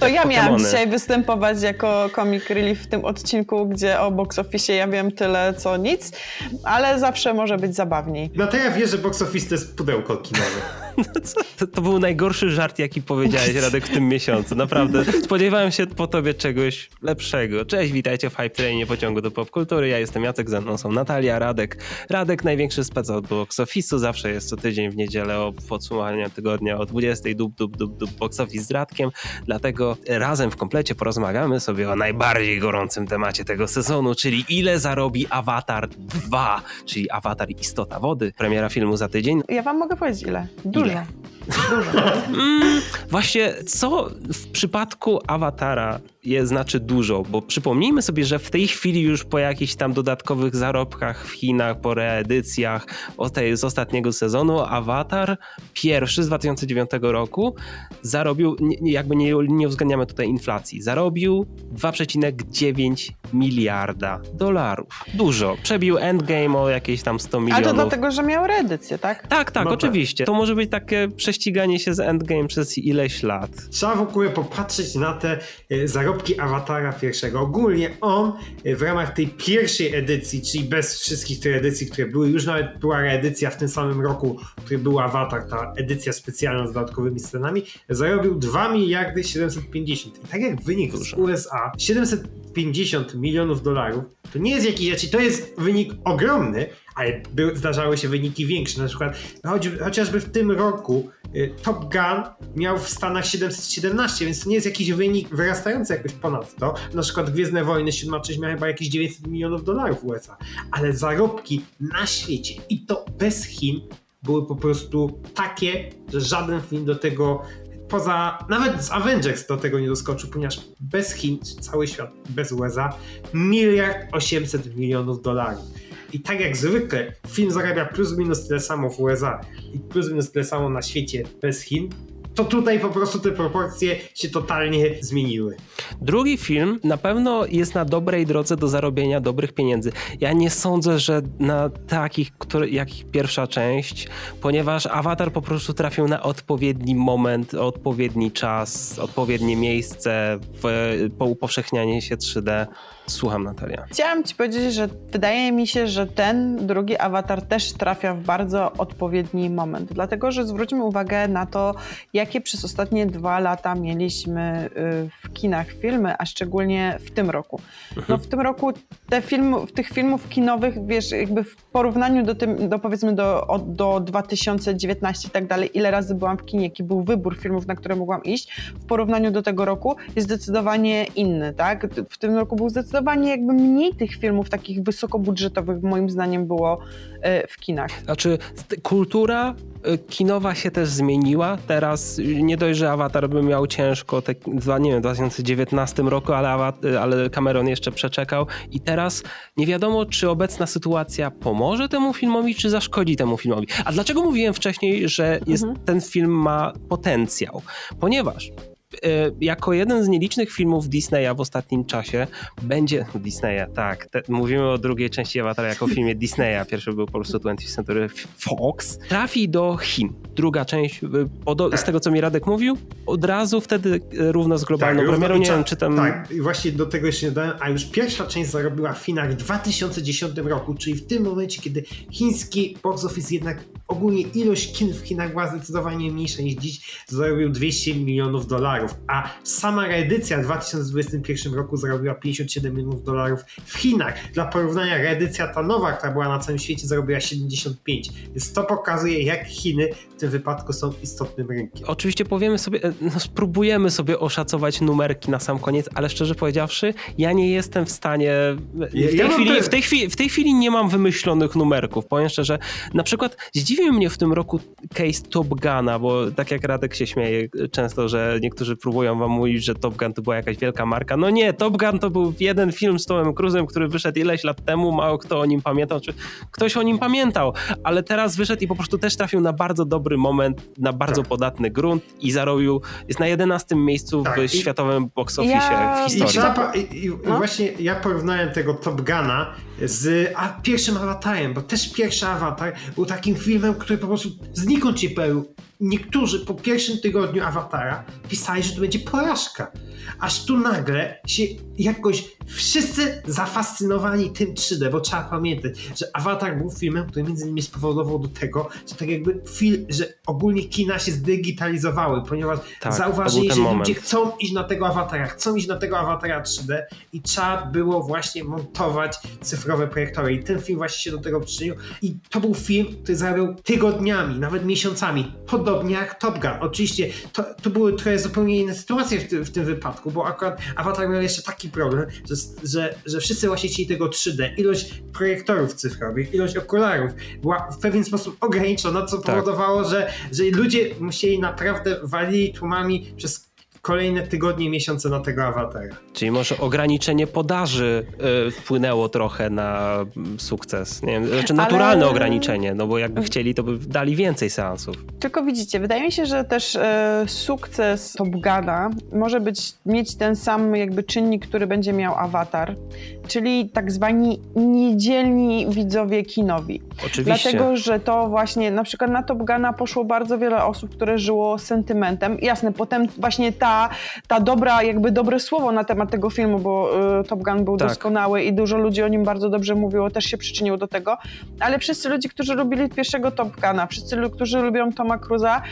To ja miałam dzisiaj występować jako comic relief w tym odcinku, gdzie o box office ja wiem tyle co nic, ale zawsze może być zabawniej. No to ja wiem, że box office to jest pudełko kinowe. To, to, był najgorszy żart, jaki powiedziałeś, Radek, w tym miesiącu. Naprawdę. Spodziewałem się po tobie czegoś lepszego. Cześć, witajcie w Hype Trainie pociągu do popkultury. Ja jestem Jacek, ze mną są Natalia, Radek. Radek, największy spec od box office'u. Zawsze jest co tydzień w niedzielę o podsumowaniu tygodnia o 20 dub, dub, dub, dub box office z Radkiem. Dlatego razem w komplecie porozmawiamy sobie o najbardziej gorącym temacie tego sezonu, czyli ile zarobi Avatar 2, czyli Avatar Istota Wody. Premiera filmu za tydzień. Ja wam mogę powiedzieć ile. Dużo. Dużo. Mm, właśnie, co w przypadku awatara je, znaczy dużo, bo przypomnijmy sobie, że w tej chwili już po jakichś tam dodatkowych zarobkach w Chinach, po reedycjach z ostatniego sezonu, awatar pierwszy z 2009 roku zarobił, jakby nie, nie uwzględniamy tutaj inflacji, zarobił 2,9 miliarda dolarów. Dużo. Przebił Endgame o jakieś tam 100 milionów. Ale to dlatego, że miał reedycję, tak? Tak, tak, no tak. oczywiście. Tak. To może być takie prześciganie się z Endgame przez ileś lat. Trzeba w ogóle popatrzeć na te e, zarobki Awatara pierwszego. Ogólnie on e, w ramach tej pierwszej edycji, czyli bez wszystkich tych edycji, które były, już nawet była reedycja w tym samym roku, w był Avatar, ta edycja specjalna z dodatkowymi scenami, zarobił 2 miliardy 750. I tak jak wynik z USA, 750 milionów dolarów, to nie jest jakiś rzecz, to jest wynik ogromny, ale by, zdarzały się wyniki większe. Na przykład choć, chociażby w tym roku y, Top Gun miał w Stanach 717, więc to nie jest jakiś wynik wyrastający jakoś ponad to. Na przykład Gwiezdne Wojny 7 część miał chyba jakieś 900 milionów dolarów USA. Ale zarobki na świecie i to bez Chin były po prostu takie, że żaden film do tego poza, nawet z Avengers do tego nie doskoczył, ponieważ bez Chin, cały świat bez USA, miliard 800 milionów dolarów. I tak jak zwykle, film zarabia plus minus tyle samo w USA i plus minus tyle samo na świecie bez Chin, to tutaj po prostu te proporcje się totalnie zmieniły. Drugi film na pewno jest na dobrej drodze do zarobienia dobrych pieniędzy. Ja nie sądzę, że na takich, który, jak pierwsza część, ponieważ Avatar po prostu trafił na odpowiedni moment, odpowiedni czas, odpowiednie miejsce w, po upowszechnianie się 3D. Słucham, Natalia. Chciałam ci powiedzieć, że wydaje mi się, że ten drugi awatar też trafia w bardzo odpowiedni moment. Dlatego, że zwróćmy uwagę na to, jakie przez ostatnie dwa lata mieliśmy y, w kinach filmy, a szczególnie w tym roku. No mhm. w tym roku te film, tych filmów kinowych, wiesz, jakby w porównaniu do tym, do powiedzmy do, do 2019 i tak dalej, ile razy byłam w kinie, jaki był wybór filmów, na które mogłam iść, w porównaniu do tego roku jest zdecydowanie inny, tak? W tym roku był zdecydowanie zdecydowanie jakby mniej tych filmów takich wysokobudżetowych moim zdaniem było e, w kinach. Znaczy kultura e, kinowa się też zmieniła. Teraz nie dość, że Avatar by miał ciężko, te, nie wiem, w 2019 roku, ale, ale Cameron jeszcze przeczekał i teraz nie wiadomo, czy obecna sytuacja pomoże temu filmowi, czy zaszkodzi temu filmowi. A dlaczego mówiłem wcześniej, że jest, mhm. ten film ma potencjał? Ponieważ E, jako jeden z nielicznych filmów Disneya w ostatnim czasie będzie Disneya, tak. Te, mówimy o drugiej części Avatara jako filmie Disneya. Pierwszy był po prostu 20th Century Fox. Trafi do Chin. Druga część, e, z tego co mi Radek mówił, od razu wtedy e, równo z globalną tak, premierą. Nie wiem, czy tam... Tak, i właśnie do tego jeszcze nie dałem, a już pierwsza część zarobiła w Chinach w 2010 roku, czyli w tym momencie, kiedy chiński box office jednak ogólnie ilość kin w Chinach była zdecydowanie mniejsza niż dziś, zarobił 200 milionów dolarów, a sama reedycja w 2021 roku zarobiła 57 milionów dolarów w Chinach. Dla porównania reedycja ta nowa, która była na całym świecie, zarobiła 75. Więc to pokazuje, jak Chiny w tym wypadku są istotnym rynkiem. Oczywiście powiemy sobie, e, no spróbujemy sobie oszacować numerki na sam koniec, ale szczerze powiedziawszy, ja nie jestem w stanie w tej, ja chwili, w tej, chwili, w tej chwili nie mam wymyślonych numerków. Powiem szczerze, na przykład zdziwił mnie w tym roku case Top Guna, bo tak jak Radek się śmieje często, że niektórzy próbują wam mówić, że Top Gun to była jakaś wielka marka. No nie, Top Gun to był jeden film z Tomem Cruzem, który wyszedł ileś lat temu, mało kto o nim pamiętał, czy ktoś o nim pamiętał, ale teraz wyszedł i po prostu też trafił na bardzo dobry moment, na bardzo tak. podatny grunt i zarobił, jest na 11 miejscu tak. w I, światowym box office ja... w historii. I, i, i no? właśnie ja porównałem tego Top Guna z a, pierwszym awatarem, bo też pierwszy awatar był takim filmem, który po prostu znikąd się niektórzy po pierwszym tygodniu Awatara pisali, że to będzie porażka. Aż tu nagle się jakoś wszyscy zafascynowani tym 3D, bo trzeba pamiętać, że Avatar był filmem, który między innymi spowodował do tego, że tak jakby film, że ogólnie kina się zdigitalizowały, ponieważ Tak, zauważyli, że moment. ludzie chcą iść na tego Awatara, chcą iść na tego Awatara 3D i trzeba było właśnie montować cyfrowe projektory i ten film właśnie się do tego przyczynił i to był film, który zarabiał tygodniami, nawet miesiącami, podobnie jak Top Gun. Oczywiście to, to były trochę zupełnie inne sytuacje w, tym- w tym wypadku, bo akurat Avatar miał jeszcze taki problem, że, że, że wszyscy właśnie chcieli tego 3D. Ilość projektorów cyfrowych, ilość okularów była w pewien sposób ograniczona, co Tak. powodowało, że, że ludzie musieli naprawdę walili tłumami przez kolejne tygodnie, miesiące na tego awatara. Czyli może ograniczenie podaży y, wpłynęło trochę na mm, sukces. Nie wiem, znaczy naturalne Ale- ograniczenie, no bo jakby chcieli, to by dali więcej seansów. Tylko widzicie, wydaje mi się, że też e, sukces Top Guna może być, mieć ten sam jakby czynnik, który będzie miał Avatar, czyli tak zwani niedzielni widzowie kinowi. Oczywiście. Dlatego, że to właśnie na przykład na Top Guna poszło bardzo wiele osób, które żyło sentymentem. Jasne, potem właśnie ta, ta dobra, jakby dobre słowo na temat tego filmu, bo y, Top Gun był Tak. doskonały i dużo ludzi o nim bardzo dobrze mówiło, też się przyczyniło do tego, ale wszyscy ludzie, którzy lubili pierwszego Top Guna, wszyscy, którzy lubią Toma Cruza,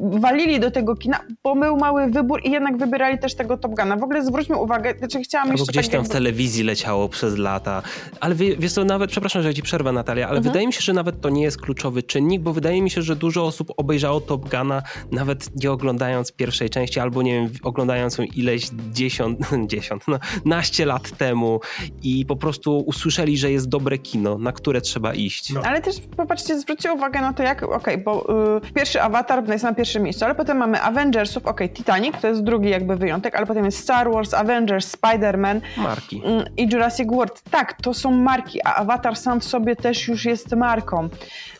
walili do tego kina, bo był mały wybór i jednak wybierali też tego Top Guna. W ogóle zwróćmy uwagę, znaczy chciałam Albo jeszcze gdzieś tak tam w jakby- telewizji leciało przez lata. Ale wie, wiesz co, nawet, przepraszam, że ci przerwę Natalia, ale Mhm. wydaje mi się, że nawet to nie jest kluczowy czynnik, bo wydaje mi się, że dużo osób obejrzało Top Guna nawet nie oglądając pierwszej części, albo nie wiem, oglądając ją ileś dziesiąt, dziesiąt, no, naście lat temu i po prostu usłyszeli, że jest dobre kino, na które trzeba iść. No. Ale też popatrzcie, zwróćcie uwagę na to, jak, okej, bo y, pierwszy Avatar jest na pierwszym miejscu, ale potem mamy Avengersów, okej, Titanic, to jest drugi jakby wyjątek, ale potem jest Star Wars, Avengers, Spider-Man Marki. mm, i Jurassic World. Tak, to są marki, a Avatar sam w sobie też już jest marką,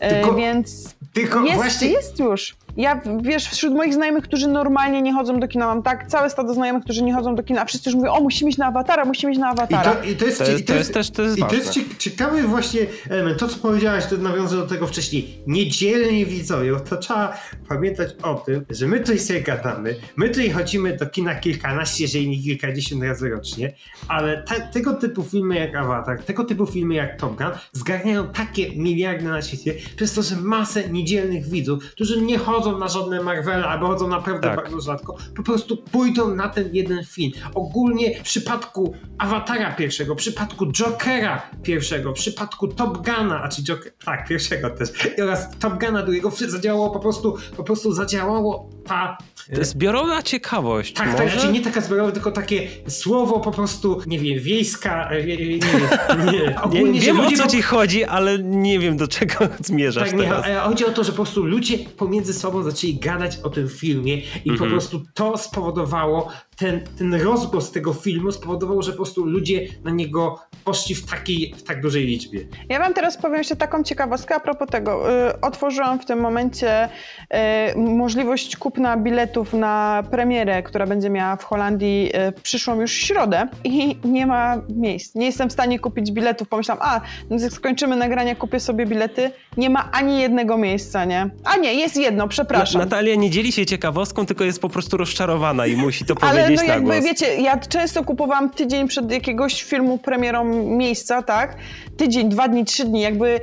E, Tylko- więc Tylko jest, właśnie jest już. Ja, wiesz, wśród moich znajomych, którzy normalnie nie chodzą do kina, mam tak całe stado znajomych, którzy nie chodzą do kina, a wszyscy już mówią, o, musimy iść na Awatara, musimy iść na I Awatara. to, i to jest, To jest- i to jest też- to jest i to jest ciekawy właśnie element. To, co powiedziałaś, to nawiążę do tego wcześniej. Niedzielni widzowie, to trzeba pamiętać o tym, że my tutaj sobie gadamy, my tutaj chodzimy do kina kilkanaście, jeżeli nie kilkadziesiąt razy rocznie, ale ta, tego typu filmy jak Avatar, tego typu filmy jak Top Gun zgarniają takie miliardy na świecie, przez to, że masę niedzielnych widzów, którzy nie chodzą na żadne Marvele, albo chodzą naprawdę Tak. bardzo rzadko, po prostu pójdą na ten jeden film. Ogólnie w przypadku Awatara pierwszego, w przypadku Jokera pierwszego, w przypadku Top Guna, a czy Joker, tak, pierwszego też, i oraz Top Guna drugiego, zadziałało po prostu, po prostu zadziałało ta... Zbiorowa ciekawość. Tak, może? tak, czyli nie taka zbiorowa, tylko takie słowo po prostu, nie wiem, wiejska, e, nie, nie, nie, nie. Ogólnie, Nie, wiem o co po- ci chodzi, ale nie wiem do czego zmierzasz tak, nie, teraz. ale chodzi o to, że po prostu ludzie pomiędzy sobą zaczęli gadać o tym filmie i Mhm. po prostu to spowodowało, ten, ten rozgłos tego filmu spowodował, że po prostu ludzie na niego poszli w, takiej, w tak dużej liczbie. Ja wam teraz powiem jeszcze taką ciekawostkę a propos tego. Y, otworzyłam w tym momencie y, możliwość kupna biletów na premierę, która będzie miała w Holandii y, przyszłą już środę i nie ma miejsc. Nie jestem w stanie kupić biletów. Pomyślałam, a, no jak skończymy nagrania, kupię sobie bilety. Nie ma ani jednego miejsca, nie? A nie, jest jedno, przepraszam. Natalia nie dzieli się ciekawostką, tylko jest po prostu rozczarowana i musi to Ale no jakby, wiecie, ja często kupowałam tydzień przed jakiegoś filmu premierą miejsca, tak? Tydzień, dwa dni, trzy dni, jakby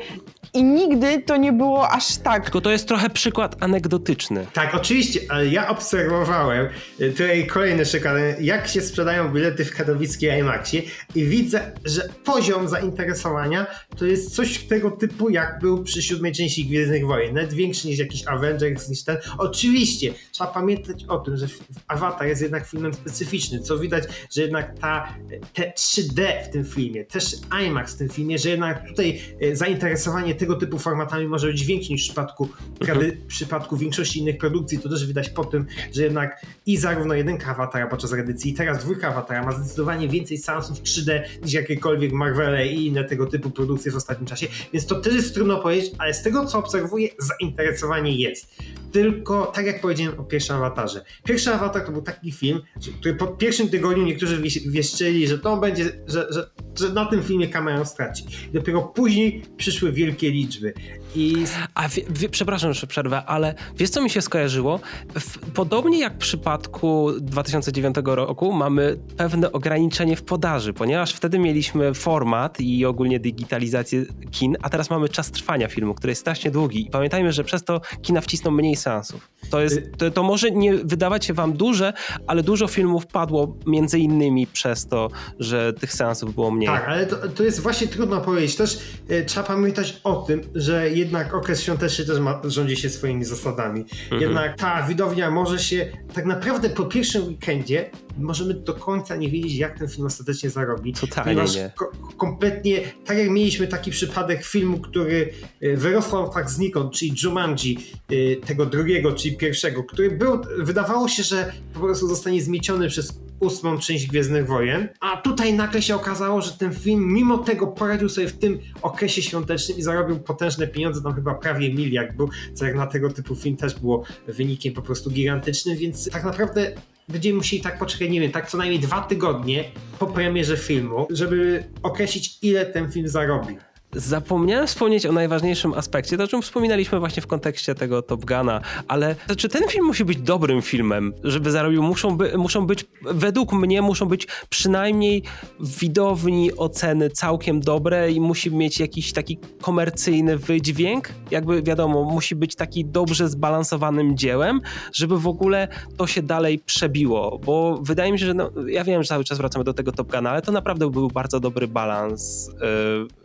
i nigdy to nie było aż tak. Tylko to jest trochę przykład anegdotyczny. Tak, oczywiście, ale ja obserwowałem y, tutaj kolejny przykład, jak się sprzedają bilety w katowickiej IMAXie i widzę, że poziom zainteresowania to jest coś tego typu, jak był przy siódmej części Gwiezdnych Wojen, nawet większy niż jakiś Avengers, niż ten. Oczywiście, trzeba pamiętać o tym, że Avatar jest jednak filmem specyficznym, co widać, że jednak ta, te 3D w tym filmie, też IMAX w tym filmie, że jednak tutaj e, zainteresowanie tego typu formatami może być większe niż w przypadku, trady- w przypadku większości innych produkcji. To też widać po tym, że jednak i zarówno jedynka Awatara podczas edycji, i teraz dwójka Awatara ma zdecydowanie więcej seansów 3D niż jakiekolwiek Marvele i inne tego typu produkcje w ostatnim czasie, więc to też jest trudno powiedzieć, ale z tego co obserwuję, zainteresowanie jest. Tylko tak jak powiedziałem o pierwszym awatarze. Pierwszy awatar to był taki film, który po pierwszym tygodniu niektórzy wieszczyli, że to będzie, że, że, że na tym filmie Cameron straci. Dopiero później przyszły wielkie liczby. I... A przepraszam, że przerwę, ale wiesz co mi się skojarzyło? W, podobnie jak w przypadku 2009 roku mamy pewne ograniczenie w podaży, ponieważ wtedy mieliśmy format i ogólnie digitalizację kin, a teraz mamy czas trwania filmu, który jest strasznie długi. I pamiętajmy, że przez to kina wcisną mniej seansów. To, jest, y- to, to może nie wydawać się wam duże, ale dużo filmów padło między innymi przez to, że tych seansów było mniej. Tak, ale to, to jest właśnie trudno powiedzieć. Też y, trzeba pamiętać o tym, że jednak okres świąteczny też ma, rządzi się swoimi zasadami. Mhm. Jednak ta widownia może się tak naprawdę po pierwszym weekendzie możemy do końca nie wiedzieć, jak ten film ostatecznie zarobi. Totalnie nie. Ko kompletnie, tak jak mieliśmy taki przypadek filmu, który y, wyrosł tak znikąd, czyli Jumanji, y, tego drugiego, czyli pierwszego, który był, wydawało się, że po prostu zostanie zmieciony przez ósmą część Gwiezdnych Wojen, a tutaj nagle się okazało, że ten film mimo tego poradził sobie w tym okresie świątecznym i zarobił potężne pieniądze, tam chyba prawie miliard był, co jak na tego typu film też było wynikiem po prostu gigantycznym, więc tak naprawdę będziemy musieli tak poczekać, nie wiem, tak co najmniej dwa tygodnie po premierze filmu, żeby określić ile ten film zarobi. Zapomniałem wspomnieć o najważniejszym aspekcie, to o czym wspominaliśmy właśnie w kontekście tego Top Guna, ale to, czy ten film musi być dobrym filmem, żeby zarobił? Muszą, by, muszą być, według mnie, muszą być przynajmniej widowni oceny całkiem dobre i musi mieć jakiś taki komercyjny wydźwięk. Jakby wiadomo, musi być taki dobrze zbalansowanym dziełem, żeby w ogóle to się dalej przebiło, bo wydaje mi się, że no, ja wiem, że cały czas wracamy do tego Top Guna, ale to naprawdę był bardzo dobry balans. Yy,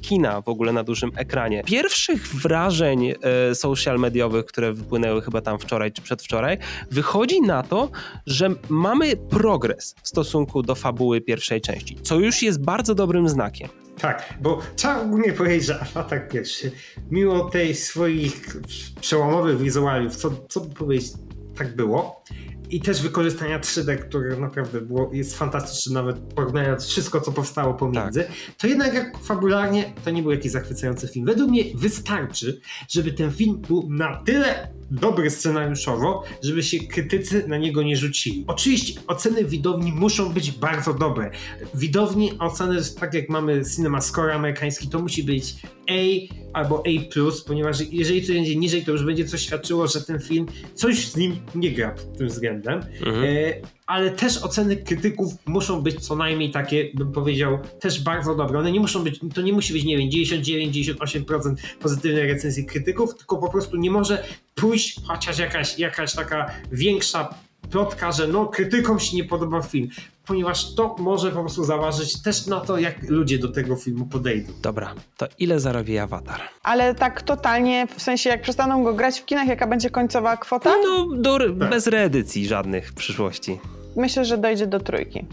kina w ogóle na dużym ekranie. Pierwszych wrażeń e, social mediowych, które wypłynęły chyba tam wczoraj czy przedwczoraj, wychodzi na to, że mamy progres w stosunku do fabuły pierwszej części, co już jest bardzo dobrym znakiem. Tak, bo trzeba ogólnie powiedzieć, że Avatar pierwszy, mimo tej swoich przełomowych wizualiów, co, co by powiedzieć, tak było, i też wykorzystania 3D, które naprawdę było, jest fantastyczne, nawet porównując wszystko, co powstało pomiędzy, tak. to jednak jak fabularnie to nie był jakiś zachwycający film. Według mnie wystarczy, żeby ten film był na tyle dobry scenariuszowo, żeby się krytycy na niego nie rzucili. Oczywiście oceny widowni muszą być bardzo dobre. Widowni oceny, tak jak mamy Cinema Score amerykański, to musi być A albo A+, ponieważ jeżeli coś będzie niżej, to już będzie coś świadczyło, że ten film coś z nim nie gra pod tym względem. Mhm. E, ale też oceny krytyków muszą być co najmniej takie, bym powiedział, też bardzo dobre. One nie muszą być, to nie musi być, nie wiem, 99-98% pozytywnej recenzji krytyków, tylko po prostu nie może pójść chociaż jakaś, jakaś taka większa plotka, że no krytykom się nie podoba film, ponieważ to może po prostu zaważyć też na to, jak ludzie do tego filmu podejdą. Dobra, to ile zarobi Avatar? Ale tak totalnie, w sensie jak przestaną go grać w kinach, jaka będzie końcowa kwota? No, do, tak. bez reedycji żadnych w przyszłości. Myślę, że dojdzie do trójki.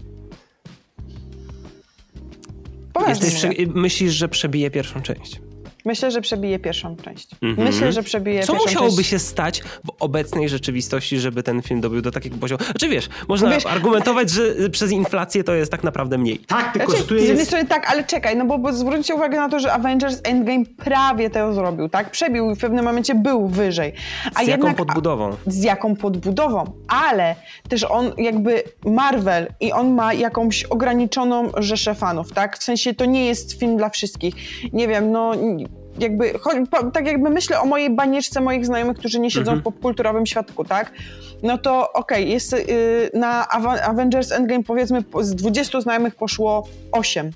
Jesteś, myślisz, że przebije pierwszą część? Myślę, że przebije pierwszą część. Mhm. Myślę, że przebije Co pierwszą musiałoby część. się stać w obecnej rzeczywistości, żeby ten film dobił do takiego poziomu? Znaczy wiesz, można wiesz, argumentować, że przez inflację to jest tak naprawdę mniej. Tak, tylko znaczy, że tu jest... Z jednej strony tak, ale czekaj, no bo, bo zwróćcie uwagę na to, że Avengers Endgame prawie to zrobił, tak? Przebił i w pewnym momencie był wyżej. A z jednak, jaką podbudową? Z jaką podbudową, ale też on jakby Marvel i on ma jakąś ograniczoną rzeszę fanów, tak? W sensie to nie jest film dla wszystkich. Nie wiem, no jakby, tak jakby myślę o mojej banieczce moich znajomych, którzy nie siedzą mhm. w popkulturowym świadku, tak? No to okej, okay, jest yy, na Avengers Endgame powiedzmy z 20 znajomych poszło 8.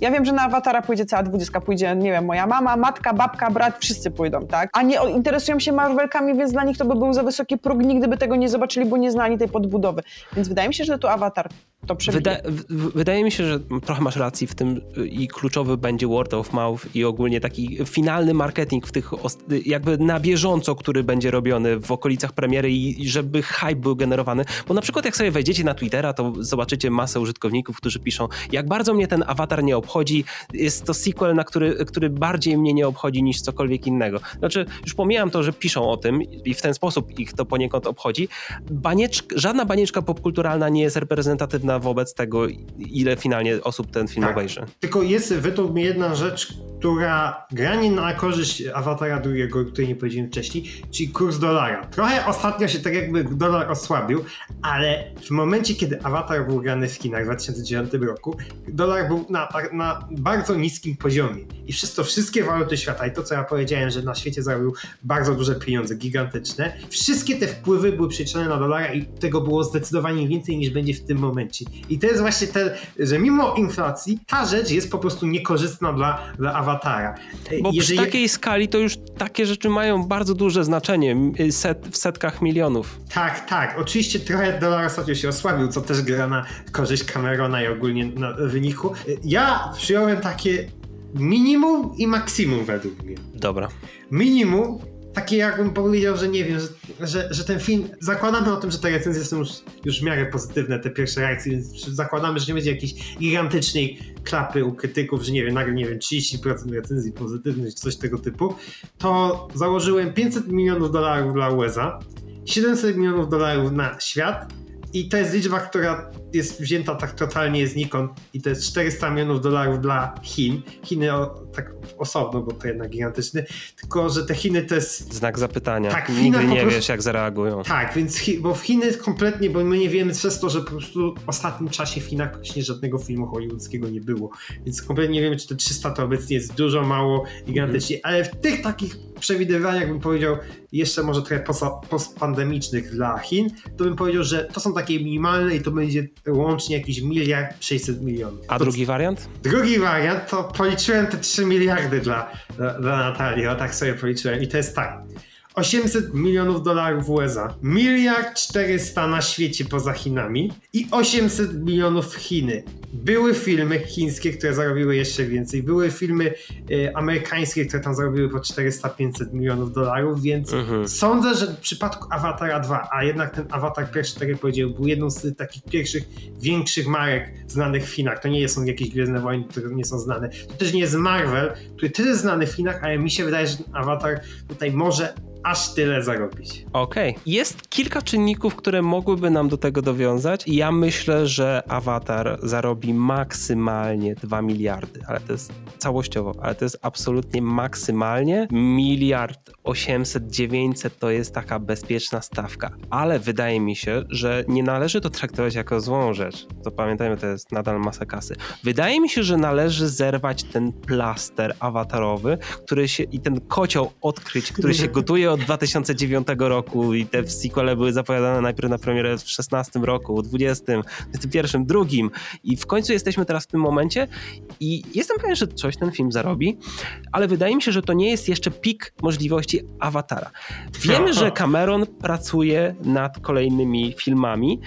Ja wiem, że na Awatara pójdzie cała 20, pójdzie, nie wiem, moja mama, matka, babka, brat, wszyscy pójdą, tak? A nie interesują się Marvelkami, więc dla nich to by był za wysoki próg, nigdy by tego nie zobaczyli, bo nie znali tej podbudowy. Więc wydaje mi się, że to Avatar to Wyda wydaje mi się, że trochę masz racji w tym i kluczowy będzie word of mouth i ogólnie taki finalny marketing w tych jakby na bieżąco, który będzie robiony w okolicach premiery i żeby hype był generowany. Bo na przykład jak sobie wejdziecie na Twittera, to zobaczycie masę użytkowników, którzy piszą, jak bardzo mnie ten awatar nie obchodzi, jest to sequel, na który, który bardziej mnie nie obchodzi niż cokolwiek innego. Znaczy, już pomijam to, że piszą o tym i w ten sposób ich to poniekąd obchodzi. Banieczka, żadna banieczka popkulturalna nie jest reprezentatywna wobec tego, ile finalnie osób ten film tak. obejrzy. Tylko jest według mnie jedna rzecz, która granie na korzyść awatara drugiego, której nie powiedziałem wcześniej, czyli kurs dolara. Trochę ostatnio się tak jakby dolar osłabił, ale w momencie, kiedy awatar był grany w Chinach w 2009 roku, dolar był na, na bardzo niskim poziomie. I przez to wszystkie waluty świata, i to co ja powiedziałem, że na świecie zarobił bardzo duże pieniądze, gigantyczne, wszystkie te wpływy były przeliczone na dolara i tego było zdecydowanie więcej niż będzie w tym momencie. I to jest właśnie te, że mimo inflacji, ta rzecz jest po prostu niekorzystna dla, dla awatara. Bo Jeżeli... przy takiej skali to już takie rzeczy mają bardzo duże znaczenie set, w setkach milionów. Tak, tak. Oczywiście trochę dolar ostatnio się osłabił, co też gra na korzyść Camerona i ogólnie na wyniku. Ja przyjąłem takie minimum i maksimum według mnie. Dobra. Minimum takie jakbym powiedział, że nie wiem, że, że, że, ten film, zakładamy o tym, że te recenzje są już, już w miarę pozytywne, te pierwsze reakcje, więc zakładamy, że nie będzie jakiejś gigantycznej klapy u krytyków, że nie wiem, nagle nie wiem, 30% recenzji pozytywnych, czy coś tego typu, to założyłem 500 milionów dolarów dla USA, 700 milionów dolarów na świat i to jest liczba, która jest wzięta tak totalnie znikąd i to jest 400 milionów dolarów dla Chin. Chiny o, tak osobno, bo to jednak gigantyczny, tylko że te Chiny to jest... Znak zapytania. Tak, Nigdy nie prostu... wiesz, jak zareagują. Tak, więc bo w Chiny kompletnie, bo my nie wiemy przez to, że po prostu w ostatnim czasie w Chinach praktycznie żadnego filmu hollywoodzkiego nie było, więc kompletnie nie wiemy, czy te 300 to obecnie jest dużo, mało, gigantycznie, mm. ale w tych takich przewidywaniach bym powiedział, jeszcze może trochę postpandemicznych dla Chin, to bym powiedział, że to są takie minimalne i to będzie łącznie jakiś miliard 600 milionów. A to drugi wariant? Drugi wariant to policzyłem te 3 miliardy dla, dla, dla Natalii, o tak sobie policzyłem i to jest tak. 800 milionów dolarów w USA, miliard 400 na świecie poza Chinami i 800 milionów w Chiny. Były filmy chińskie, które zarobiły jeszcze więcej, były filmy y, amerykańskie, które tam zarobiły po 400-500 milionów dolarów, więc mhm. sądzę, że w przypadku Awatara 2, a jednak ten Awatar pierwszy, tak jak powiedziałem, był jedną z takich pierwszych większych marek znanych w Chinach. To nie są jakieś Gwiezdne Wojny, które nie są znane. To też nie jest Marvel, który jest znany w Chinach, ale mi się wydaje, że ten Avatar tutaj może aż tyle zarobić. Okej. Okay. Jest kilka czynników, które mogłyby nam do tego dowiązać ja myślę, że Avatar zarobi maksymalnie 2 miliardy, ale to jest całościowo, ale to jest absolutnie maksymalnie. Miliard 800, 900 to jest taka bezpieczna stawka, ale wydaje mi się, że nie należy to traktować jako złą rzecz. To pamiętajmy, to jest nadal masa kasy. Wydaje mi się, że należy zerwać ten plaster awatarowy, który się i ten kocioł odkryć, który się gotuje od 2009 roku i te sequele były zapowiadane najpierw na premierę w 16 roku, 20, 21, drugim i w końcu jesteśmy teraz w tym momencie i jestem pewien, że coś ten film zarobi, ale wydaje mi się, że to nie jest jeszcze pik możliwości Awatara. Wiemy, że Cameron pracuje nad kolejnymi filmami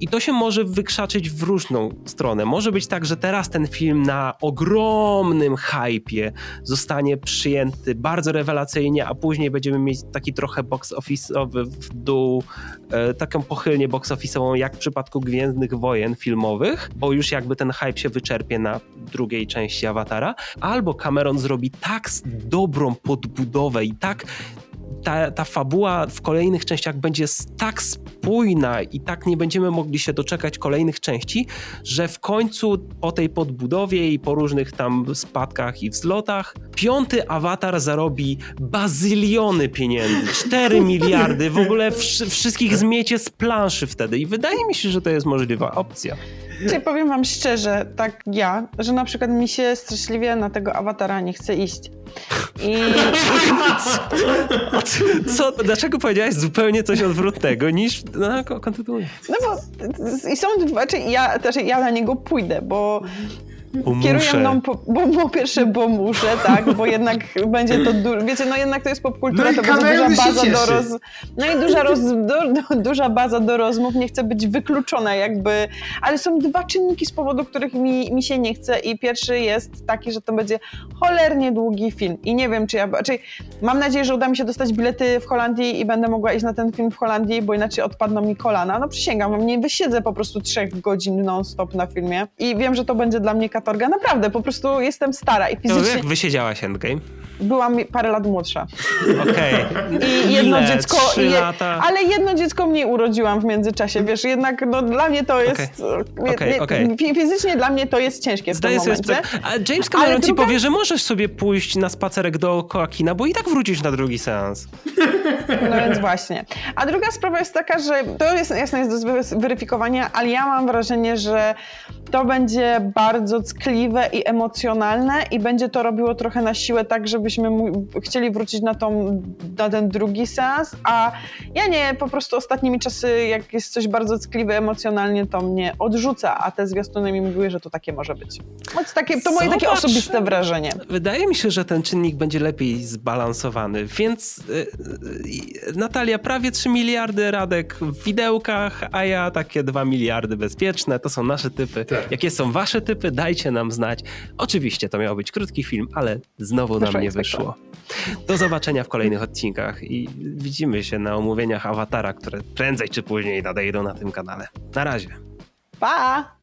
i to się może wykrzaczyć w różną stronę. Może być tak, że teraz ten film na ogromnym hypie zostanie przyjęty bardzo rewelacyjnie, a później będziemy mieć taki trochę box office'owy w dół, e, taką pochylnie box office'ową jak w przypadku Gwiezdnych Wojen filmowych, bo już jakby ten hype się wyczerpie na drugiej części Awatara, albo Cameron zrobi tak dobrą podbudowę i tak ta, ta fabuła w kolejnych częściach będzie tak spójna i tak nie będziemy mogli się doczekać kolejnych części, że w końcu po tej podbudowie i po różnych tam spadkach i wzlotach, piąty awatar zarobi bazyliony pieniędzy, 4 miliardy, w ogóle wszystkich zmiecie z planszy wtedy i wydaje mi się, że to jest możliwa opcja. Czyli powiem wam szczerze, tak ja, że na przykład mi się straszliwie na tego awatara nie chce iść. I... Co? Dlaczego powiedziałeś zupełnie coś odwrotnego niż... No, kontynuuj. No bo i są znaczy ja, znaczy ja na niego pójdę, bo bo kierują mną, po, bo, po pierwsze, bo muszę, tak, bo jednak będzie to, du- wiecie, no jednak to jest popkultura, no to będzie duża baza do roz... No i duża, roz... do, do, duża baza do rozmów, nie chcę być wykluczona jakby, ale są dwa czynniki z powodu, których mi, mi się nie chce i pierwszy jest taki, że to będzie cholernie długi film i nie wiem, czy ja, czyli mam nadzieję, że uda mi się dostać bilety w Holandii i będę mogła iść na ten film w Holandii, bo inaczej odpadną mi kolana, no przysięgam, nie wysiedzę po prostu trzech godzin non-stop na filmie i wiem, że to będzie dla mnie katorga. Naprawdę, po prostu jestem stara i fizycznie... No, jak wysiedziałaś Endgame? Byłam parę lat młodsza. Okej. I jedno Ile? dziecko. Trzy je, lata? Ale jedno dziecko mniej urodziłam w międzyczasie, wiesz, jednak no, dla mnie to jest. nie- okej. fi- Fizycznie dla mnie to jest ciężkie Zdaję sobie sprawę. A James Cameron Ale ci druga- powie, że możesz sobie pójść na spacerek dookoła kina, bo i tak wrócisz na drugi seans. No więc właśnie. A druga sprawa jest taka, że to jest jasne jest do zweryfikowania, ale ja mam wrażenie, że to będzie bardzo ckliwe i emocjonalne i będzie to robiło trochę na siłę tak, żebyśmy mu- chcieli wrócić na, tą, na ten drugi seans, a ja nie, po prostu ostatnimi czasy, jak jest coś bardzo ckliwe emocjonalnie, to mnie odrzuca, a te zwiastuny mi mówiły, że to takie może być. Więc takie, to moje takie osobiste wrażenie. Wydaje mi się, że ten czynnik będzie lepiej zbalansowany, więc y, y, Natalia, prawie 3 miliardy Radek w widełkach, a ja takie 2 miliardy bezpieczne. To są nasze typy. Tak. Jakie są wasze typy? Dajcie nam znać. Oczywiście to miał być krótki film, ale znowu nam nie. Wyszło. Do zobaczenia w kolejnych odcinkach i widzimy się na omówieniach Awatara, które prędzej czy później nadejdą na tym kanale. Na razie. Pa!